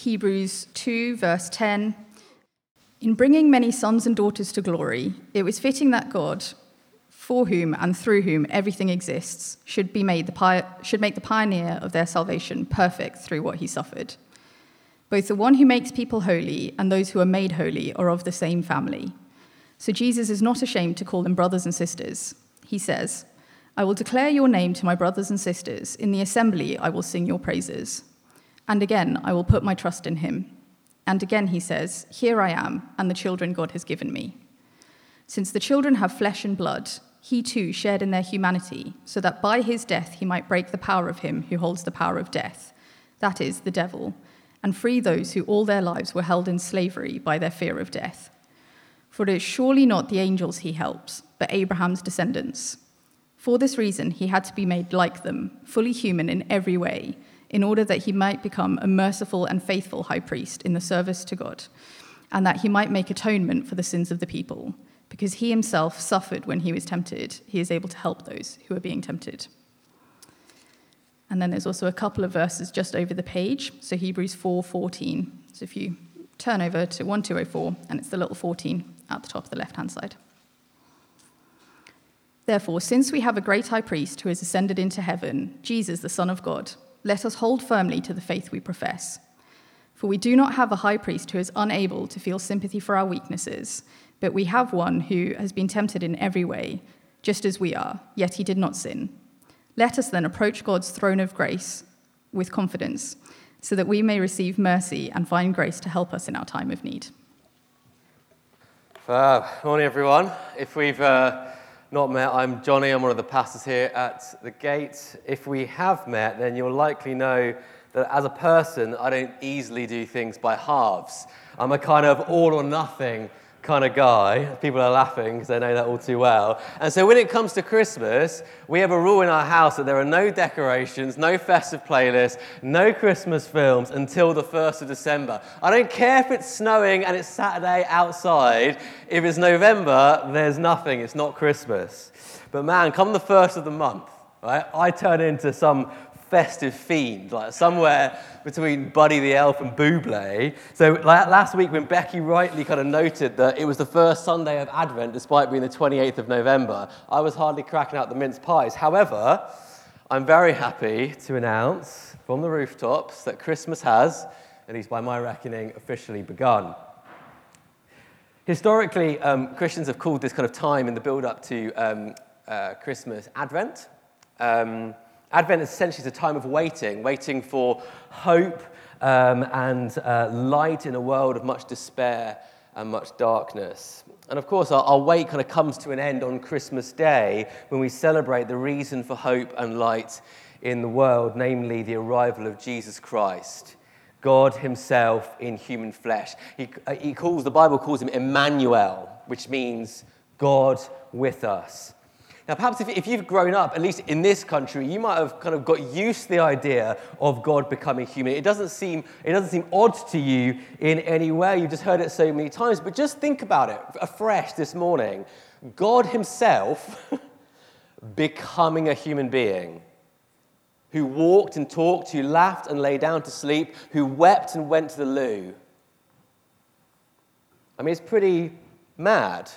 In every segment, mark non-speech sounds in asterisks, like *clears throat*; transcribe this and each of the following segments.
Hebrews 2, verse 10. In bringing many sons and daughters to glory, it was fitting that God, for whom and through whom everything exists, should, be made the should make the pioneer of their salvation perfect through what he suffered. Both the one who makes people holy and those who are made holy are of the same family. So Jesus is not ashamed to call them brothers and sisters. He says, I will declare your name to my brothers and sisters. In the assembly, I will sing your praises. And again, I will put my trust in him. And again, he says, Here I am, and the children God has given me. Since the children have flesh and blood, he too shared in their humanity, so that by his death he might break the power of him who holds the power of death, that is, the devil, and free those who all their lives were held in slavery by their fear of death. For it is surely not the angels he helps, but Abraham's descendants. For this reason, he had to be made like them, fully human in every way, in order that he might become a merciful and faithful high priest in the service to God, and that he might make atonement for the sins of the people because he himself suffered when he was tempted, he is able to help those who are being tempted. And then there's also a couple of verses just over the page, so Hebrews 4:14. So if you turn over to 1204, and it's the little 14 at the top of the left-hand side. Therefore, since we have a great high priest who has ascended into heaven, Jesus, the Son of God, let us hold firmly to the faith we profess. For we do not have a high priest who is unable to feel sympathy for our weaknesses but we have one who has been tempted in every way, just as we are, yet he did not sin. Let us then approach God's throne of grace with confidence, so that we may receive mercy and find grace to help us in our time of need. Fab. Morning, everyone. If we've uh, not met, I'm Johnny. I'm one of the pastors here at the gate. If we have met, then you'll likely know that as a person, I don't easily do things by halves. I'm a kind of all or nothing kind of guy. People are laughing because they know that all too well. And so when it comes to Christmas, we have a rule in our house that there are no decorations, no festive playlists, no Christmas films until the 1st of December. I don't care if it's snowing and it's Saturday outside. If it's November, there's nothing. It's not Christmas. But man, come the 1st of the month, right? I turn into some festive fiend, like somewhere between Buddy the Elf and Buble. So last week when Becky rightly kind of noted that it was the first Sunday of Advent despite being the 28th of November, I was hardly cracking out the mince pies. However, I'm very happy to announce from the rooftops that Christmas has, at least by my reckoning, officially begun. Historically, um, Christians have called this kind of time in the build up to um, uh, Christmas Advent. Um, Advent essentially is a time of waiting, waiting for hope um, and uh, light in a world of much despair and much darkness. And of course, our, our wait kind of comes to an end on Christmas Day when we celebrate the reason for hope and light in the world, namely the arrival of Jesus Christ. God Himself in human flesh. He, uh, he calls, the Bible calls him Immanuel, which means God with us. Now, perhaps if, if you've grown up, at least in this country, you might have kind of got used to the idea of God becoming human. It doesn't seem, it doesn't seem odd to you in any way. You've just heard it so many times. But just think about it afresh this morning. God Himself *laughs* becoming a human being who walked and talked, who laughed and lay down to sleep, who wept and went to the loo. I mean, it's pretty mad.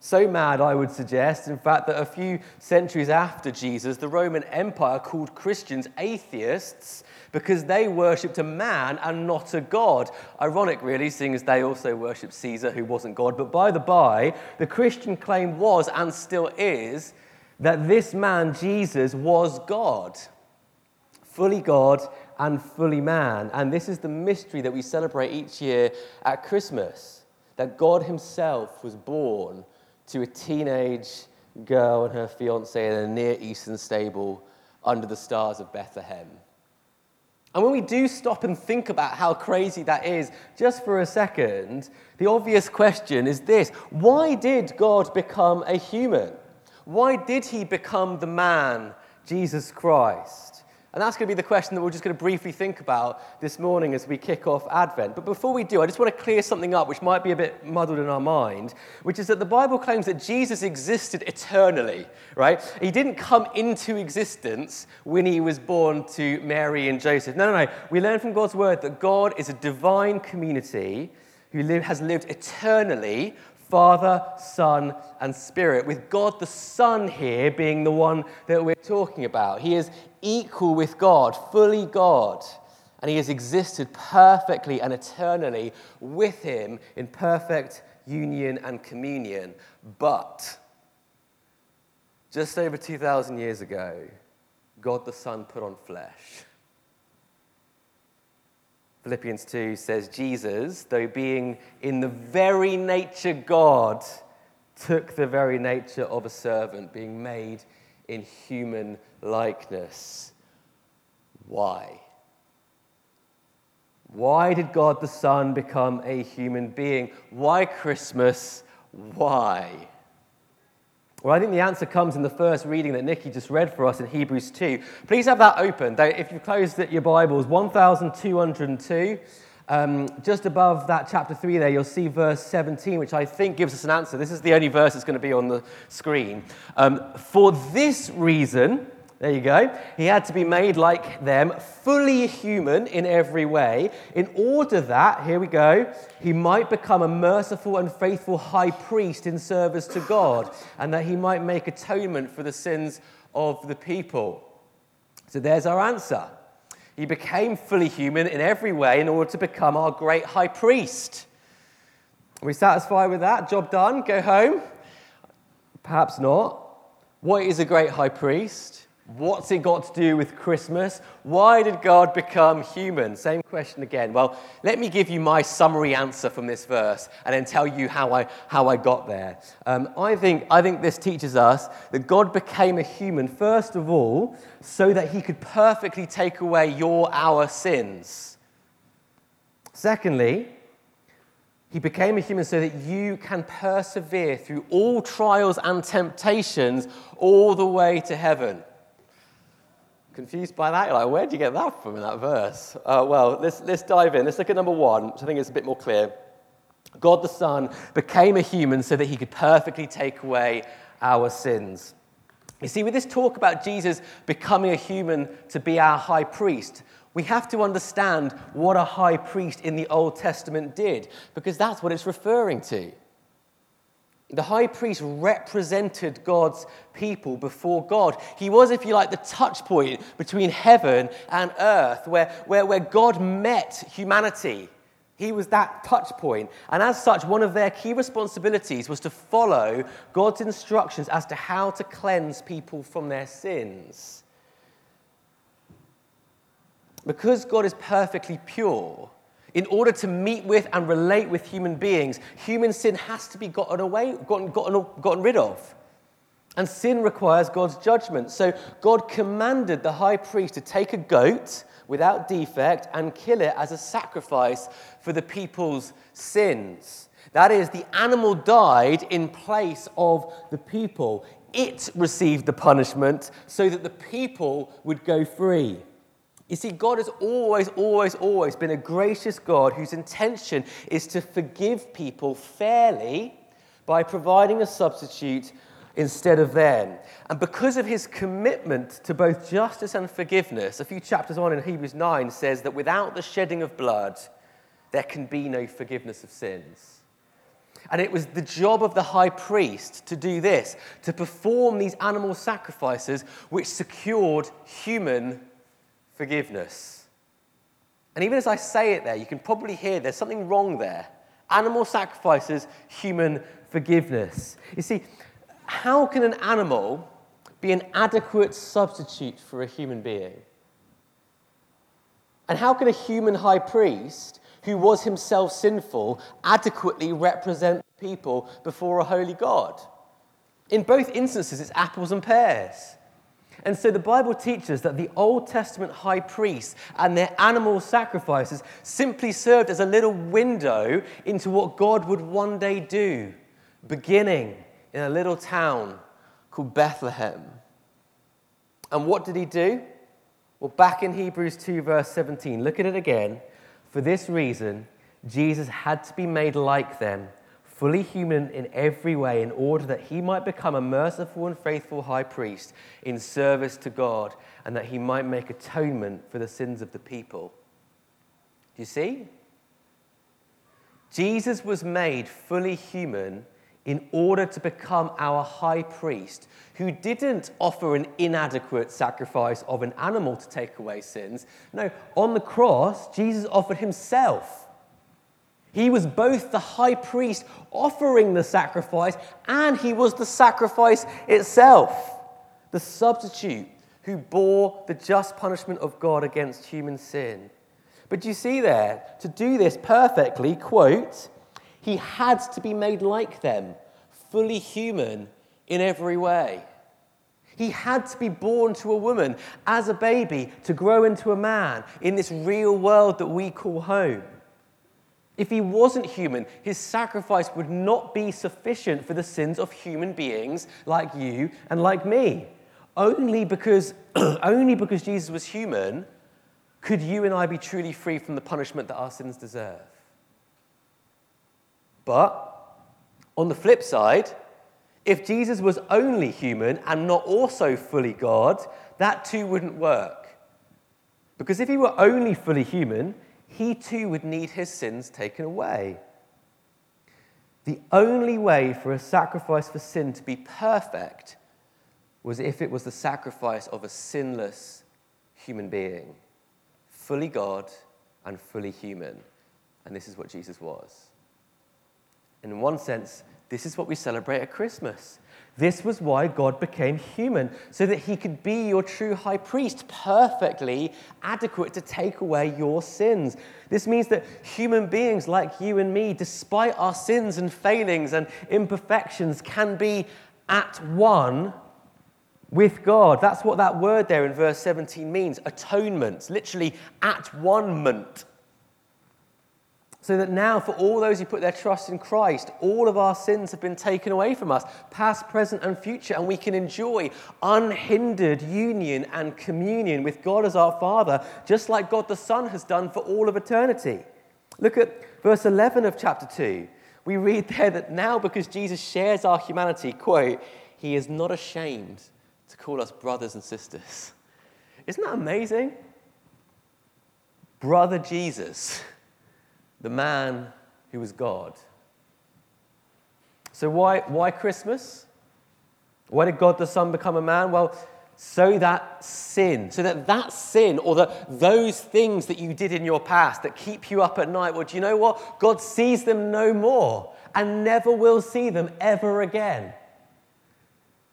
So mad, I would suggest, in fact, that a few centuries after Jesus, the Roman Empire called Christians atheists because they worshipped a man and not a God. Ironic, really, seeing as they also worshipped Caesar, who wasn't God. But by the by, the Christian claim was and still is that this man, Jesus, was God, fully God and fully man. And this is the mystery that we celebrate each year at Christmas that God Himself was born to a teenage girl and her fiance in a Near Eastern stable under the stars of Bethlehem. And when we do stop and think about how crazy that is, just for a second, the obvious question is this why did God become a human? Why did he become the man, Jesus Christ? And that's going to be the question that we're just going to briefly think about this morning as we kick off Advent. But before we do, I just want to clear something up which might be a bit muddled in our mind, which is that the Bible claims that Jesus existed eternally, right? He didn't come into existence when he was born to Mary and Joseph. No, no, no. We learn from God's word that God is a divine community who has lived eternally Father, Son, and Spirit, with God the Son here being the one that we're talking about. He is equal with God, fully God, and he has existed perfectly and eternally with him in perfect union and communion. But just over 2,000 years ago, God the Son put on flesh. Philippians 2 says, Jesus, though being in the very nature God, took the very nature of a servant, being made in human likeness. Why? Why did God the Son become a human being? Why Christmas? Why? Well, I think the answer comes in the first reading that Nikki just read for us in Hebrews 2. Please have that open. If you've closed your Bibles, 1202, um, just above that chapter 3 there, you'll see verse 17, which I think gives us an answer. This is the only verse that's going to be on the screen. Um, for this reason, there you go. He had to be made like them, fully human in every way, in order that, here we go, he might become a merciful and faithful high priest in service to God, and that he might make atonement for the sins of the people. So there's our answer. He became fully human in every way in order to become our great high priest. Are we satisfied with that? Job done? Go home? Perhaps not. What is a great high priest? What's it got to do with Christmas? Why did God become human? Same question again. Well, let me give you my summary answer from this verse and then tell you how I, how I got there. Um, I, think, I think this teaches us that God became a human, first of all, so that he could perfectly take away your, our sins. Secondly, he became a human so that you can persevere through all trials and temptations all the way to heaven. Confused by that? You're like, where did you get that from in that verse? Uh, well, let's, let's dive in. Let's look at number one, which I think is a bit more clear. God the Son became a human so that he could perfectly take away our sins. You see, with this talk about Jesus becoming a human to be our high priest, we have to understand what a high priest in the Old Testament did, because that's what it's referring to. The high priest represented God's people before God. He was, if you like, the touch point between heaven and earth, where, where, where God met humanity. He was that touch point. And as such, one of their key responsibilities was to follow God's instructions as to how to cleanse people from their sins. Because God is perfectly pure, in order to meet with and relate with human beings, human sin has to be gotten away, gotten, gotten, gotten rid of. And sin requires God's judgment. So God commanded the high priest to take a goat without defect and kill it as a sacrifice for the people's sins. That is, the animal died in place of the people. It received the punishment so that the people would go free. You see, God has always, always, always been a gracious God whose intention is to forgive people fairly by providing a substitute instead of them. And because of his commitment to both justice and forgiveness, a few chapters on in Hebrews 9 says that without the shedding of blood, there can be no forgiveness of sins. And it was the job of the high priest to do this, to perform these animal sacrifices which secured human forgiveness. And even as I say it there, you can probably hear there's something wrong there. Animal sacrifices, human forgiveness. You see, how can an animal be an adequate substitute for a human being? And how can a human high priest, who was himself sinful, adequately represent people before a holy God? In both instances, it's apples and pears. And so the Bible teaches that the Old Testament high priests and their animal sacrifices simply served as a little window into what God would one day do, beginning in a little town called Bethlehem. And what did he do? Well, back in Hebrews 2, verse 17, look at it again. For this reason, Jesus had to be made like them, fully human in every way, in order that he might become a merciful and faithful high priest in service to God, and that he might make atonement for the sins of the people. Do you see? Jesus was made fully human in order to become our high priest, who didn't offer an inadequate sacrifice of an animal to take away sins. No, on the cross, Jesus offered himself. He was both the high priest offering the sacrifice, and he was the sacrifice itself, the substitute who bore the just punishment of God against human sin. But you see there, to do this perfectly, quote, he had to be made like them, fully human in every way. He had to be born to a woman as a baby to grow into a man in this real world that we call home. If he wasn't human, his sacrifice would not be sufficient for the sins of human beings like you and like me. Only because, *clears throat* only because Jesus was human could you and I be truly free from the punishment that our sins deserve. But on the flip side, if Jesus was only human and not also fully God, that too wouldn't work. Because if he were only fully human, he too would need his sins taken away. The only way for a sacrifice for sin to be perfect was if it was the sacrifice of a sinless human being, fully God and fully human. And this is what Jesus was. In one sense, this is what we celebrate at Christmas. This was why God became human, so that he could be your true high priest, perfectly adequate to take away your sins. This means that human beings like you and me, despite our sins and failings and imperfections, can be at one with God. That's what that word there in verse 17 means atonement, literally at one ment. So that now, for all those who put their trust in Christ, all of our sins have been taken away from us, past, present, and future, and we can enjoy unhindered union and communion with God as our Father, just like God the Son has done for all of eternity. Look at verse 11 of chapter 2. We read there that now, because Jesus shares our humanity, quote, he is not ashamed to call us brothers and sisters. Isn't that amazing? Brother Jesus the man who was God. So, why, why Christmas? Why did God the Son become a man? Well, so that sin, so that that sin or the, those things that you did in your past that keep you up at night, well, do you know what? God sees them no more and never will see them ever again.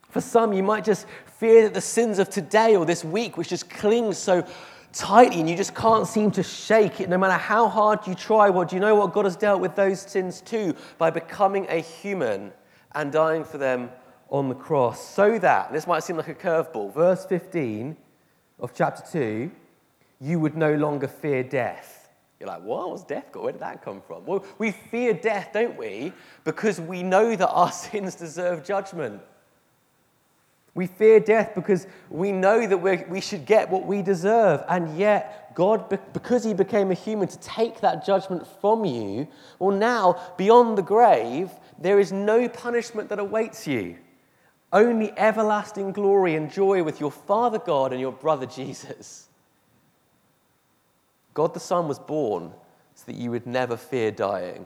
For some, you might just fear that the sins of today or this week, which just clings so tightly and you just can't seem to shake it no matter how hard you try. Well, do you know what? God has dealt with those sins too by becoming a human and dying for them on the cross. So that, this might seem like a curveball, verse 15 of chapter 2, you would no longer fear death. You're like, what? What's death got? Where did that come from? Well, we fear death, don't we? Because we know that our *laughs* sins deserve judgment. We fear death because we know that we should get what we deserve. And yet, God, because He became a human to take that judgment from you, well, now, beyond the grave, there is no punishment that awaits you. Only everlasting glory and joy with your Father God and your brother Jesus. God the Son was born so that you would never fear dying.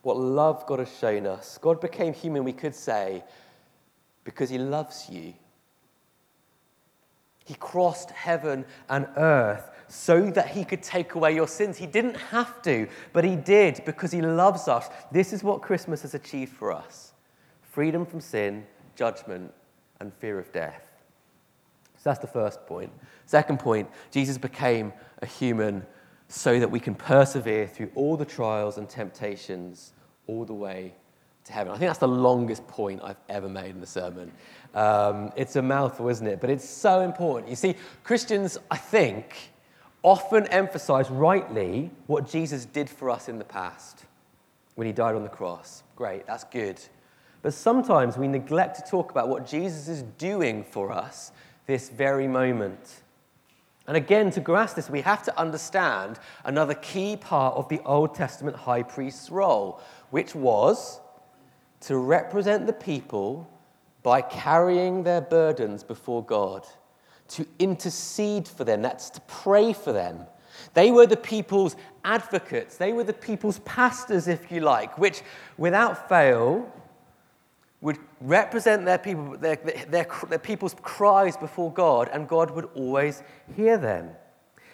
What love God has shown us. God became human, we could say, because he loves you. He crossed heaven and earth so that he could take away your sins. He didn't have to, but he did because he loves us. This is what Christmas has achieved for us freedom from sin, judgment, and fear of death. So that's the first point. Second point Jesus became a human so that we can persevere through all the trials and temptations all the way to heaven. I think that's the longest point I've ever made in the sermon. Um, it's a mouthful, isn't it? But it's so important. You see, Christians, I think, often emphasize rightly what Jesus did for us in the past when he died on the cross. Great, that's good. But sometimes we neglect to talk about what Jesus is doing for us this very moment. And again, to grasp this, we have to understand another key part of the Old Testament high priest's role, which was to represent the people by carrying their burdens before God, to intercede for them, that's to pray for them. They were the people's advocates, they were the people's pastors, if you like, which without fail would represent their, people, their, their, their people's cries before God, and God would always hear them.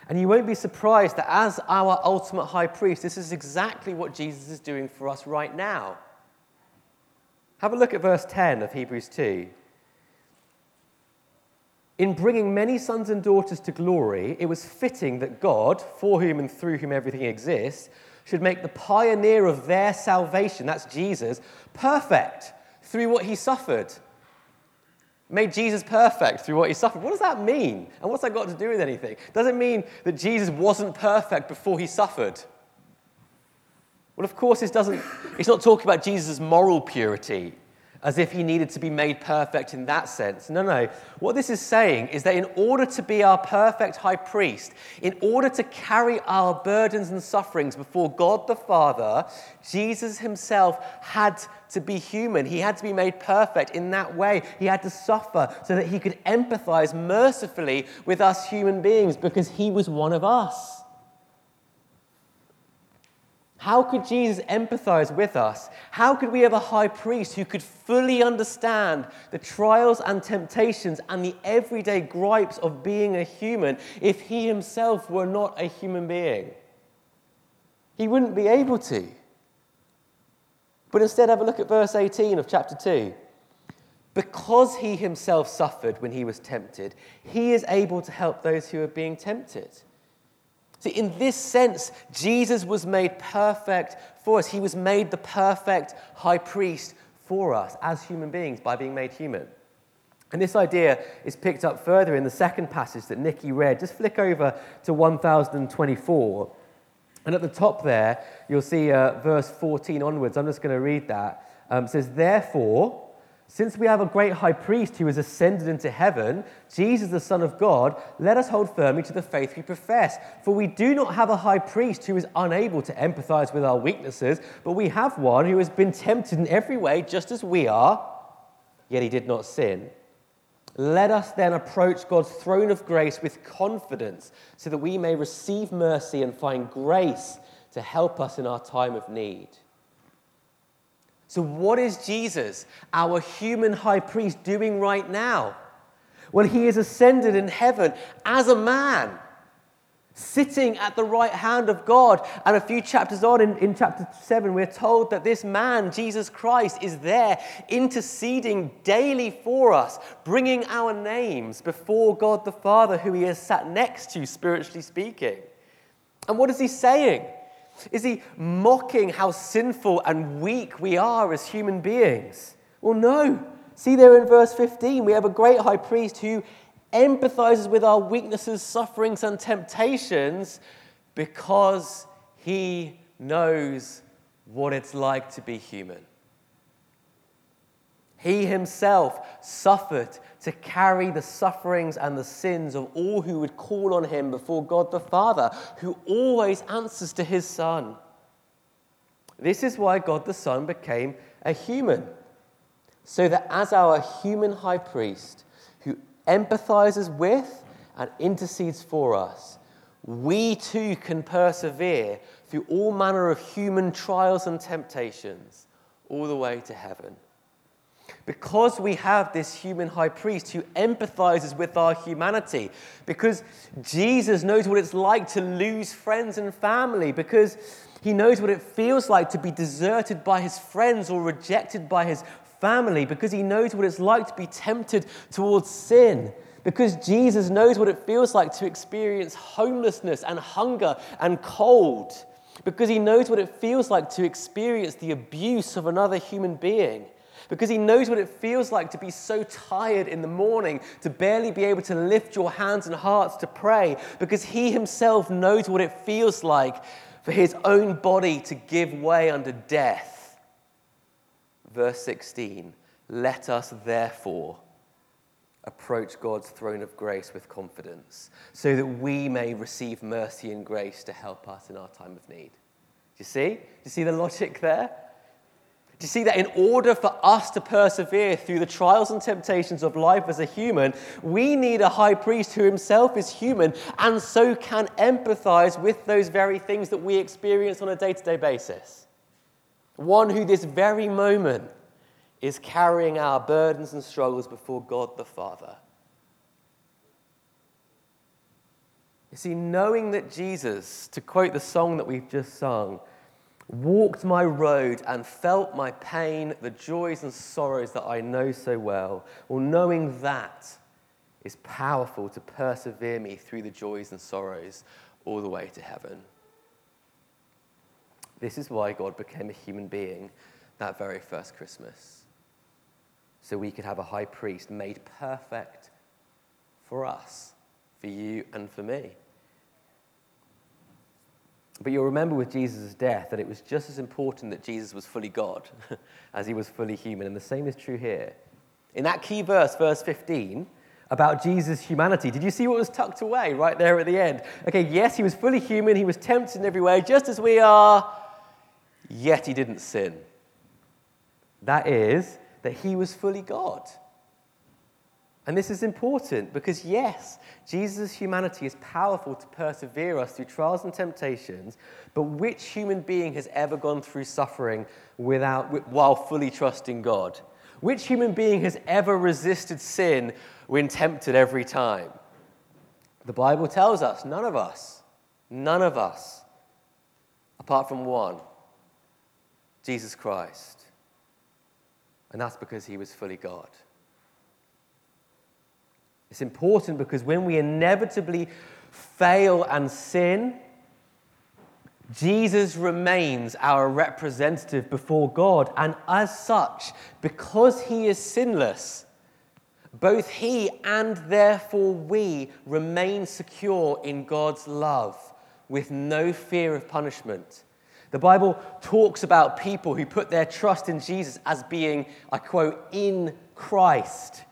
And you won't be surprised that as our ultimate high priest, this is exactly what Jesus is doing for us right now. Have a look at verse 10 of Hebrews 2. In bringing many sons and daughters to glory, it was fitting that God, for whom and through whom everything exists, should make the pioneer of their salvation, that's Jesus, perfect through what he suffered. Made Jesus perfect through what he suffered. What does that mean? And what's that got to do with anything? Does it mean that Jesus wasn't perfect before he suffered? Well, of course, it doesn't, it's not talking about Jesus' moral purity as if he needed to be made perfect in that sense. No, no. What this is saying is that in order to be our perfect high priest, in order to carry our burdens and sufferings before God the Father, Jesus himself had to be human. He had to be made perfect in that way. He had to suffer so that he could empathize mercifully with us human beings because he was one of us. How could Jesus empathize with us? How could we have a high priest who could fully understand the trials and temptations and the everyday gripes of being a human if he himself were not a human being? He wouldn't be able to. But instead, have a look at verse 18 of chapter 2. Because he himself suffered when he was tempted, he is able to help those who are being tempted. See, in this sense, Jesus was made perfect for us. He was made the perfect high priest for us as human beings by being made human. And this idea is picked up further in the second passage that Nikki read. Just flick over to 1024. And at the top there, you'll see uh, verse 14 onwards. I'm just going to read that. Um, it says, Therefore, since we have a great high priest who has ascended into heaven, Jesus, the Son of God, let us hold firmly to the faith we profess. For we do not have a high priest who is unable to empathize with our weaknesses, but we have one who has been tempted in every way, just as we are, yet he did not sin. Let us then approach God's throne of grace with confidence, so that we may receive mercy and find grace to help us in our time of need. So, what is Jesus, our human high priest, doing right now? Well, he is ascended in heaven as a man, sitting at the right hand of God. And a few chapters on, in, in chapter 7, we're told that this man, Jesus Christ, is there interceding daily for us, bringing our names before God the Father, who he has sat next to, spiritually speaking. And what is he saying? Is he mocking how sinful and weak we are as human beings? Well, no. See there in verse 15, we have a great high priest who empathizes with our weaknesses, sufferings, and temptations because he knows what it's like to be human. He himself suffered to carry the sufferings and the sins of all who would call on him before God the Father, who always answers to his Son. This is why God the Son became a human, so that as our human high priest, who empathizes with and intercedes for us, we too can persevere through all manner of human trials and temptations all the way to heaven. Because we have this human high priest who empathizes with our humanity, because Jesus knows what it's like to lose friends and family, because he knows what it feels like to be deserted by his friends or rejected by his family, because he knows what it's like to be tempted towards sin, because Jesus knows what it feels like to experience homelessness and hunger and cold, because he knows what it feels like to experience the abuse of another human being because he knows what it feels like to be so tired in the morning, to barely be able to lift your hands and hearts to pray, because he himself knows what it feels like for his own body to give way under death. Verse 16 Let us therefore approach God's throne of grace with confidence so that we may receive mercy and grace to help us in our time of need. Do you see? Do you see the logic there? You see that in order for us to persevere through the trials and temptations of life as a human, we need a high priest who himself is human and so can empathize with those very things that we experience on a day to day basis? One who, this very moment, is carrying our burdens and struggles before God the Father. You see, knowing that Jesus, to quote the song that we've just sung, walked my road and felt my pain, the joys and sorrows that I know so well, well, knowing that is powerful to persevere me through the joys and sorrows all the way to heaven. This is why God became a human being that very first Christmas so we could have a high priest made perfect for us, for you, and for me. But you'll remember with Jesus' death that it was just as important that Jesus was fully God *laughs* as he was fully human. And the same is true here. In that key verse, verse 15, about Jesus' humanity, did you see what was tucked away right there at the end? Okay, yes, he was fully human, he was tempted in every way, just as we are, yet he didn't sin. That is, that he was fully God. And this is important because, yes, Jesus' humanity is powerful to persevere us through trials and temptations, but which human being has ever gone through suffering without, while fully trusting God? Which human being has ever resisted sin when tempted every time? The Bible tells us none of us, none of us, apart from one Jesus Christ. And that's because he was fully God. It's important because when we inevitably fail and sin, Jesus remains our representative before God. And as such, because he is sinless, both he and therefore we remain secure in God's love with no fear of punishment the Bible talks about people who put their trust in Jesus as being, I quote, in Christ.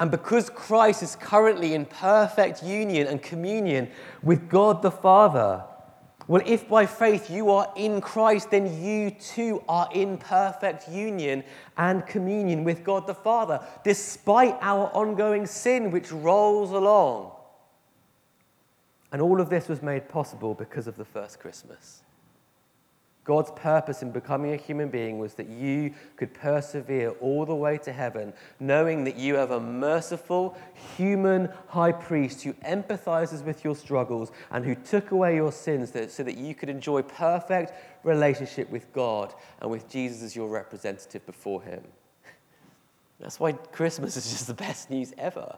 And because Christ is currently in perfect union and communion with God the Father, well, if by faith you are in Christ, then you too are in perfect union and communion with God the Father, despite our ongoing sin which rolls along. And all of this was made possible because of the first Christmas. God's purpose in becoming a human being was that you could persevere all the way to heaven, knowing that you have a merciful human high priest who empathizes with your struggles and who took away your sins so that you could enjoy perfect relationship with God and with Jesus as your representative before him. That's why Christmas is just the best news ever.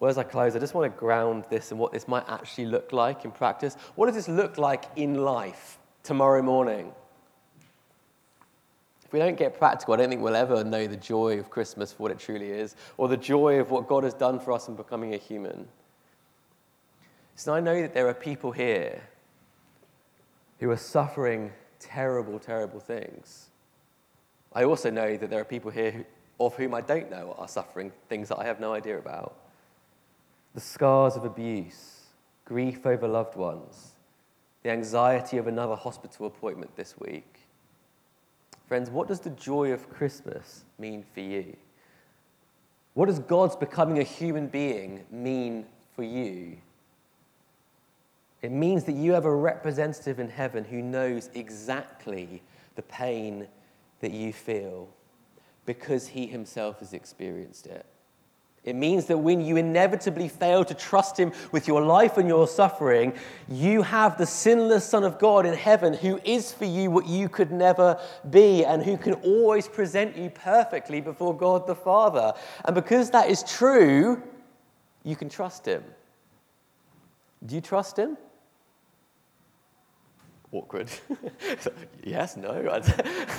Well, as I close, I just want to ground this and what this might actually look like in practice. What does this look like in life tomorrow morning? If we don't get practical, I don't think we'll ever know the joy of Christmas for what it truly is, or the joy of what God has done for us in becoming a human. So I know that there are people here who are suffering terrible, terrible things. I also know that there are people here who, of whom I don't know are suffering things that I have no idea about the scars of abuse, grief over loved ones, the anxiety of another hospital appointment this week. Friends, what does the joy of Christmas mean for you? What does God's becoming a human being mean for you? It means that you have a representative in heaven who knows exactly the pain that you feel because he himself has experienced it. It means that when you inevitably fail to trust Him with your life and your suffering, you have the sinless Son of God in heaven who is for you what you could never be and who can always present you perfectly before God the Father. And because that is true, you can trust Him. Do you trust Him? Awkward. *laughs* yes, no.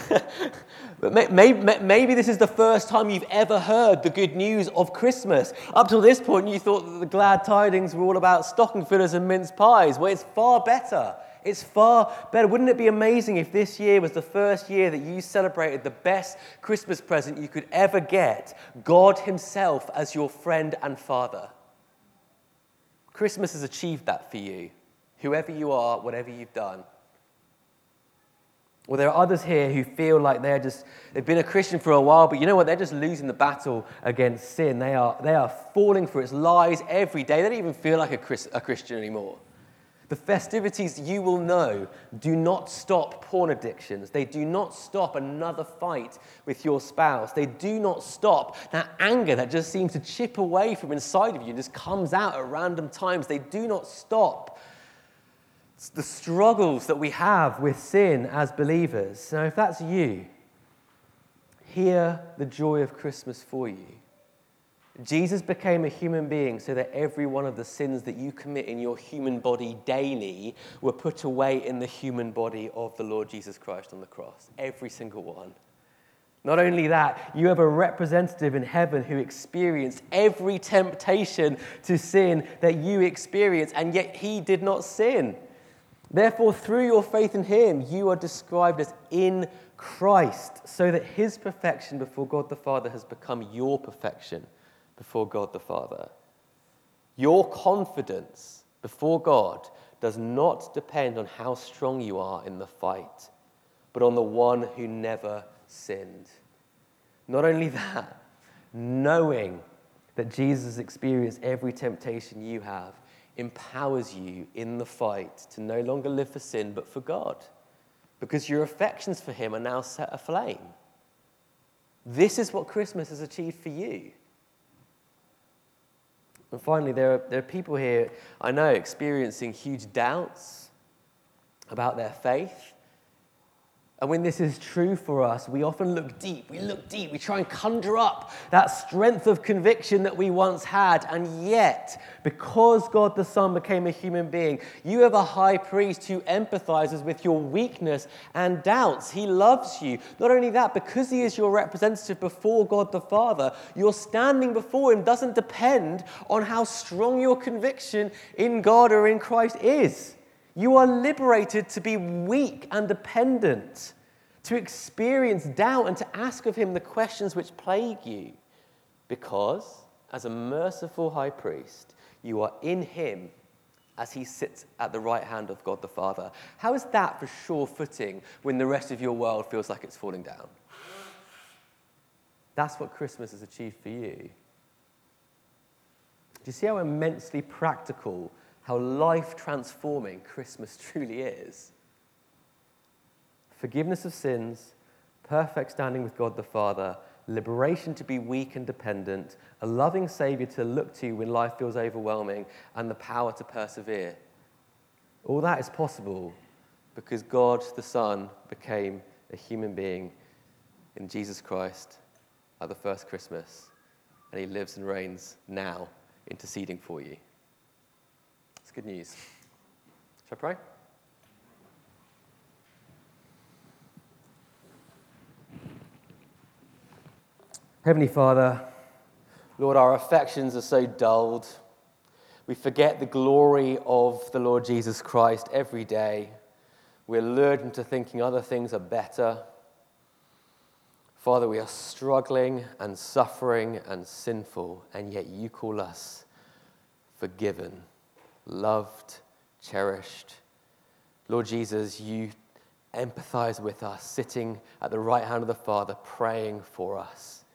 *laughs* but maybe, maybe this is the first time you've ever heard the good news of Christmas. Up till this point, you thought that the glad tidings were all about stocking fillers and mince pies. Well, it's far better. It's far better. Wouldn't it be amazing if this year was the first year that you celebrated the best Christmas present you could ever get God Himself as your friend and Father? Christmas has achieved that for you, whoever you are, whatever you've done. Or there are others here who feel like they're just, they've been a Christian for a while, but you know what? They're just losing the battle against sin. They are, they are falling for its lies every day. They don't even feel like a, Chris, a Christian anymore. The festivities you will know do not stop porn addictions. They do not stop another fight with your spouse. They do not stop that anger that just seems to chip away from inside of you and just comes out at random times. They do not stop the struggles that we have with sin as believers. Now, if that's you, hear the joy of Christmas for you. Jesus became a human being so that every one of the sins that you commit in your human body daily were put away in the human body of the Lord Jesus Christ on the cross. Every single one. Not only that, you have a representative in heaven who experienced every temptation to sin that you experience, and yet he did not sin. Therefore, through your faith in him, you are described as in Christ, so that his perfection before God the Father has become your perfection before God the Father. Your confidence before God does not depend on how strong you are in the fight, but on the one who never sinned. Not only that, knowing that Jesus experienced every temptation you have empowers you in the fight to no longer live for sin but for God, because your affections for Him are now set aflame. This is what Christmas has achieved for you. And finally, there are, there are people here, I know, experiencing huge doubts about their faith. And when this is true for us, we often look deep. We look deep. We try and conjure up that strength of conviction that we once had. And yet, because God the Son became a human being, you have a high priest who empathizes with your weakness and doubts. He loves you. Not only that, because he is your representative before God the Father, your standing before him doesn't depend on how strong your conviction in God or in Christ is. You are liberated to be weak and dependent, to experience doubt and to ask of Him the questions which plague you. Because, as a merciful high priest, you are in Him as He sits at the right hand of God the Father. How is that for sure footing when the rest of your world feels like it's falling down? That's what Christmas has achieved for you. Do you see how immensely practical how life transforming Christmas *laughs* truly is. Forgiveness of sins, perfect standing with God the Father, liberation to be weak and dependent, a loving Savior to look to when life feels overwhelming, and the power to persevere. All that is possible because God the Son became a human being in Jesus Christ at the first Christmas, and He lives and reigns now, interceding for you. It's good news. Shall I pray? Heavenly Father, Lord, our affections are so dulled. We forget the glory of the Lord Jesus Christ every day. We're lured into thinking other things are better. Father, we are struggling and suffering and sinful, and yet you call us forgiven loved, cherished. Lord Jesus, you empathize with us, sitting at the right hand of the Father, praying for us,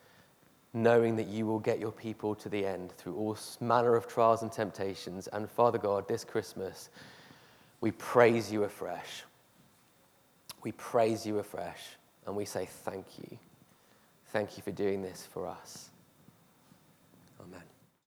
knowing that you will get your people to the end through all manner of trials and temptations. And Father God, this Christmas, we praise you afresh. We praise you afresh, and we say thank you. Thank you for doing this for us. Amen.